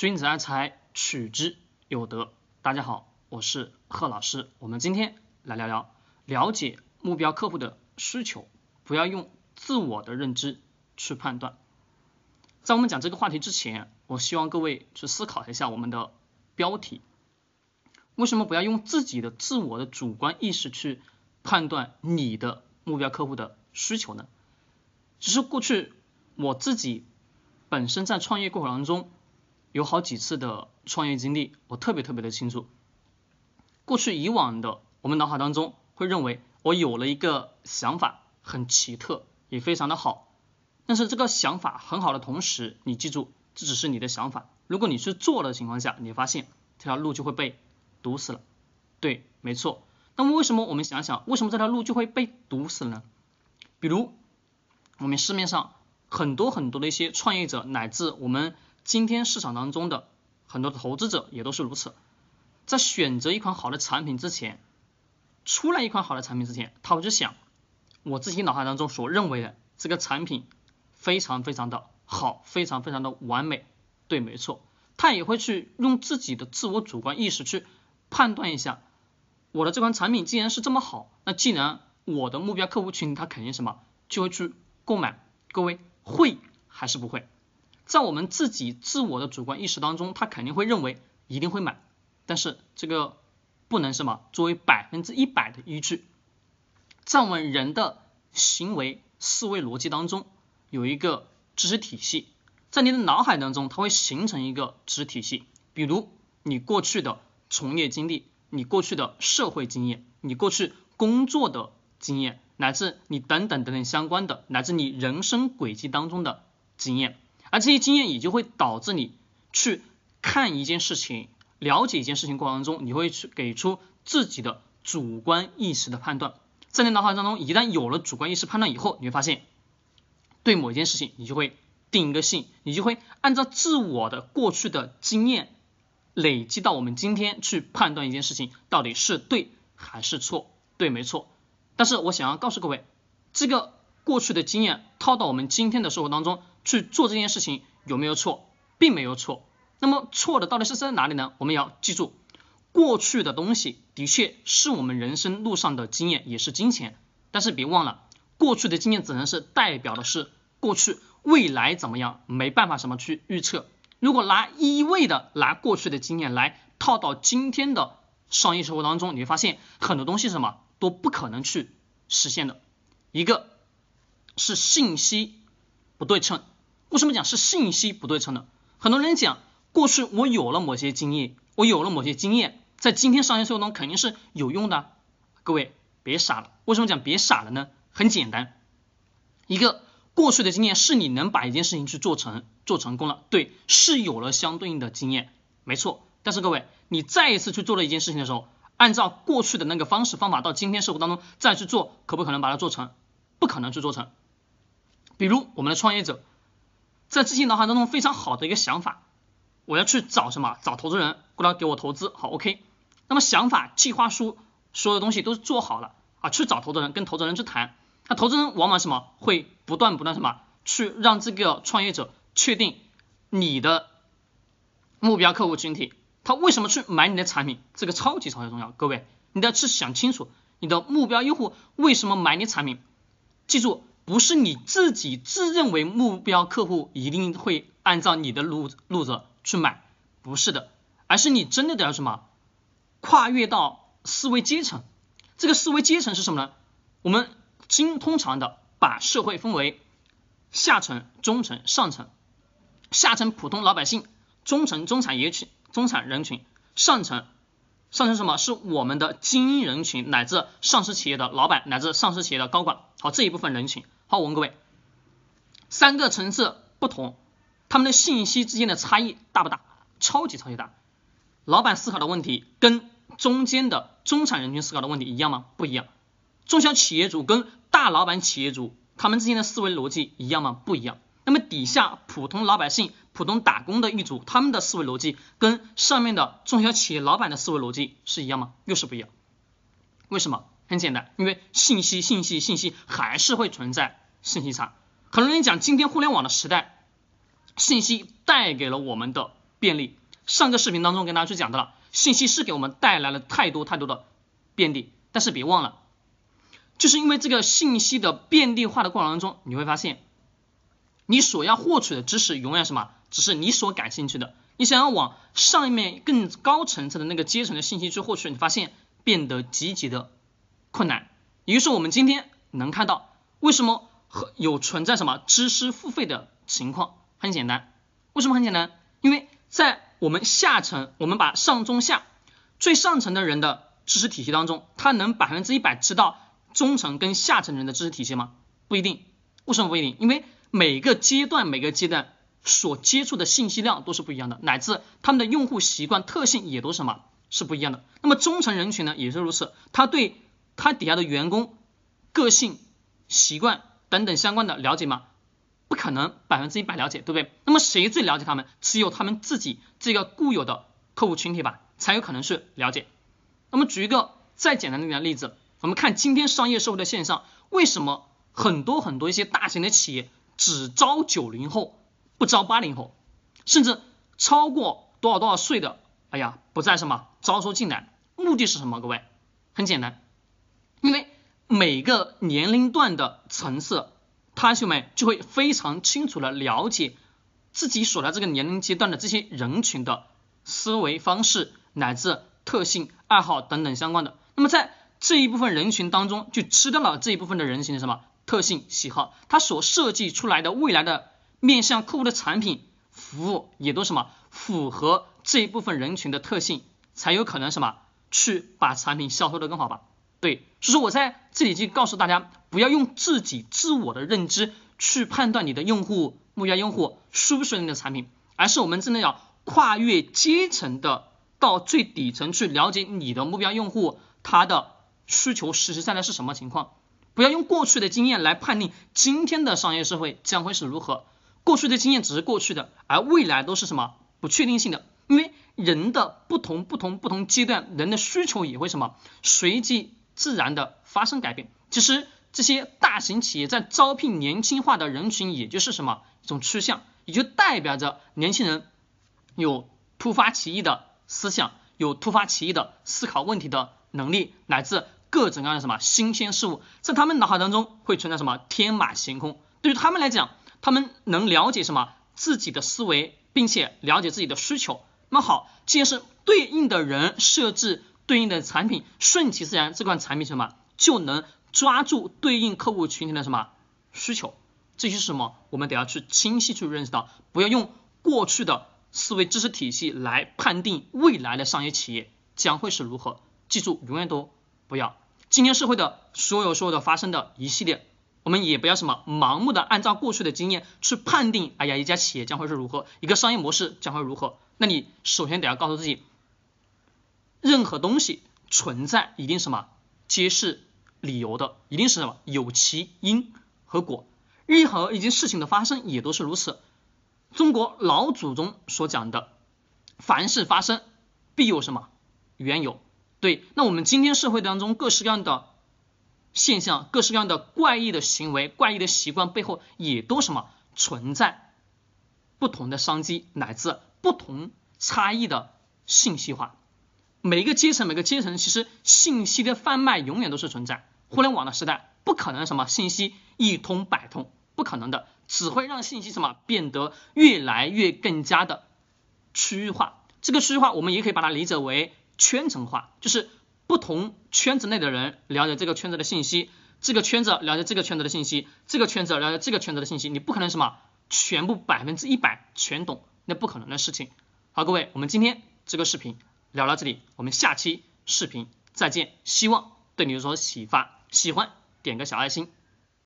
君子爱财，取之有德。大家好，我是贺老师。我们今天来聊聊了解目标客户的需求，不要用自我的认知去判断。在我们讲这个话题之前，我希望各位去思考一下我们的标题：为什么不要用自己的自我的主观意识去判断你的目标客户的需求呢？其实过去我自己本身在创业过程当中。有好几次的创业经历，我特别特别的清楚。过去以往的我们脑海当中会认为，我有了一个想法很奇特，也非常的好。但是这个想法很好的同时，你记住，这只是你的想法。如果你去做的情况下，你发现这条路就会被堵死了。对，没错。那么为什么我们想想，为什么这条路就会被堵死呢？比如我们市面上很多很多的一些创业者，乃至我们。今天市场当中的很多的投资者也都是如此，在选择一款好的产品之前，出来一款好的产品之前，他会去想我自己脑海当中所认为的这个产品非常非常的好，非常非常的完美，对，没错，他也会去用自己的自我主观意识去判断一下，我的这款产品既然是这么好，那既然我的目标客户群他肯定什么就会去购买，各位会还是不会？在我们自己自我的主观意识当中，他肯定会认为一定会买，但是这个不能什么作为百分之一百的依据。在我们人的行为思维逻辑当中，有一个知识体系，在你的脑海当中，它会形成一个知识体系。比如你过去的从业经历，你过去的社会经验，你过去工作的经验，乃至你等等等等相关的，乃至你人生轨迹当中的经验。而这些经验也就会导致你去看一件事情、了解一件事情过程当中，你会去给出自己的主观意识的判断。在你脑海当中，一旦有了主观意识判断以后，你会发现，对某一件事情，你就会定一个性，你就会按照自我的过去的经验累积到我们今天去判断一件事情到底是对还是错。对，没错。但是我想要告诉各位，这个过去的经验套到我们今天的生活当中。去做这件事情有没有错，并没有错。那么错的到底是在哪里呢？我们要记住，过去的东西的确是我们人生路上的经验，也是金钱。但是别忘了，过去的经验只能是代表的是过去，未来怎么样，没办法什么去预测。如果拿一味的拿过去的经验来套到今天的商业生活当中，你会发现很多东西什么都不可能去实现的。一个是信息不对称。为什么讲是信息不对称呢？很多人讲过去我有了某些经验，我有了某些经验，在今天商业生活中肯定是有用的。各位别傻了，为什么讲别傻了呢？很简单，一个过去的经验是你能把一件事情去做成，做成功了，对，是有了相对应的经验，没错。但是各位，你再一次去做了一件事情的时候，按照过去的那个方式方法到今天社会当中再去做，可不可能把它做成？不可能去做成。比如我们的创业者。在自己脑海当中非常好的一个想法，我要去找什么？找投资人过来给我投资，好，OK。那么想法、计划书，所有东西都做好了啊，去找投资人，跟投资人去谈。那投资人往往什么？会不断不断什么？去让这个创业者确定你的目标客户群体，他为什么去买你的产品？这个超级超级重要，各位，你要去想清楚你的目标用户为什么买你产品。记住。不是你自己自认为目标客户一定会按照你的路路子去买，不是的，而是你真的得要什么跨越到思维阶层。这个思维阶层是什么呢？我们经通常的把社会分为下层、中层、上层。下层普通老百姓，中层中产也群、中产人群，上层。上层什么是我们的精英人群，乃至上市企业的老板，乃至上市企业的高管。好，这一部分人群。好，我问各位，三个层次不同，他们的信息之间的差异大不大？超级超级大。老板思考的问题跟中间的中产人群思考的问题一样吗？不一样。中小企业主跟大老板企业主他们之间的思维逻辑一样吗？不一样。那么底下普通老百姓、普通打工的一组，他们的思维逻辑跟上面的中小企业老板的思维逻辑是一样吗？又是不一样。为什么？很简单，因为信息、信息、信息还是会存在信息差。很多人讲，今天互联网的时代，信息带给了我们的便利。上个视频当中跟大家去讲到了，信息是给我们带来了太多太多的便利，但是别忘了，就是因为这个信息的便利化的过程当中，你会发现，你所要获取的知识永远什么，只是你所感兴趣的。你想要往上面更高层次的那个阶层的信息去获取，你发现变得极其的困难。也就是，我们今天能看到为什么和有存在什么知识付费的情况？很简单，为什么很简单？因为在我们下层，我们把上中下最上层的人的知识体系当中，他能百分之一百知道中层跟下层人的知识体系吗？不一定。为什么不一定？因为每个阶段每个阶段。所接触的信息量都是不一样的，乃至他们的用户习惯特性也都什么？是不一样的。那么中层人群呢，也是如此，他对他底下的员工个性、习惯等等相关的了解吗？不可能百分之一百了解，对不对？那么谁最了解他们？只有他们自己这个固有的客户群体吧，才有可能是了解。那么举一个再简单的一点例子，我们看今天商业社会的现象，为什么很多很多一些大型的企业只招九零后？不招八零后，甚至超过多少多少岁的，哎呀，不再什么招收进来，目的是什么？各位，很简单，每个年龄段的层次，他兄们就会非常清楚的了解自己所在这个年龄阶段的这些人群的思维方式乃至特性、爱好等等相关的。那么在这一部分人群当中，就吃掉了这一部分的人群的什么特性、喜好，他所设计出来的未来的。面向客户的产品服务也都什么符合这一部分人群的特性，才有可能什么去把产品销售的更好吧？对，所以说我在这里就告诉大家，不要用自己自我的认知去判断你的用户目标用户需不需要你的产品，而是我们真的要跨越阶层的到最底层去了解你的目标用户他的需求实实在在是什么情况，不要用过去的经验来判定今天的商业社会将会是如何。过去的经验只是过去的，而未来都是什么不确定性的？因为人的不同、不同、不同阶段，人的需求也会什么随机自然的发生改变。其实这些大型企业在招聘年轻化的人群，也就是什么一种趋向，也就代表着年轻人有突发奇异的思想，有突发奇异的思考问题的能力，乃至各种各样的什么新鲜事物，在他们脑海当中会存在什么天马行空。对于他们来讲。他们能了解什么自己的思维，并且了解自己的需求。那么好，既然是对应的人设置对应的产品，顺其自然，这款产品什么就能抓住对应客户群体的什么需求。这些是什么？我们得要去清晰去认识到，不要用过去的思维知识体系来判定未来的商业企业将会是如何。记住，永远都不要。今天社会的所有所有的发生的一系列。我们也不要什么盲目的按照过去的经验去判定，哎呀，一家企业将会是如何，一个商业模式将会如何。那你首先得要告诉自己，任何东西存在一定什么皆是理由的，一定是什么有其因和果。任何一件事情的发生也都是如此。中国老祖宗所讲的，凡事发生必有什么缘由。对，那我们今天社会当中各式各样的。现象，各式各样的怪异的行为、怪异的习惯背后，也都什么存在不同的商机，乃至不同差异的信息化。每一个阶层，每个阶层，其实信息的贩卖永远都是存在。互联网的时代，不可能什么信息一通百通，不可能的，只会让信息什么变得越来越更加的区域化。这个区域化，我们也可以把它理解为圈层化，就是。不同圈子内的人了解这个圈子的信息，这个圈子了解这个圈子的信息，这个圈子了解这个圈子的信息，你不可能什么全部百分之一百全懂，那不可能的事情。好，各位，我们今天这个视频聊到这里，我们下期视频再见，希望对你有所启发，喜欢点个小爱心。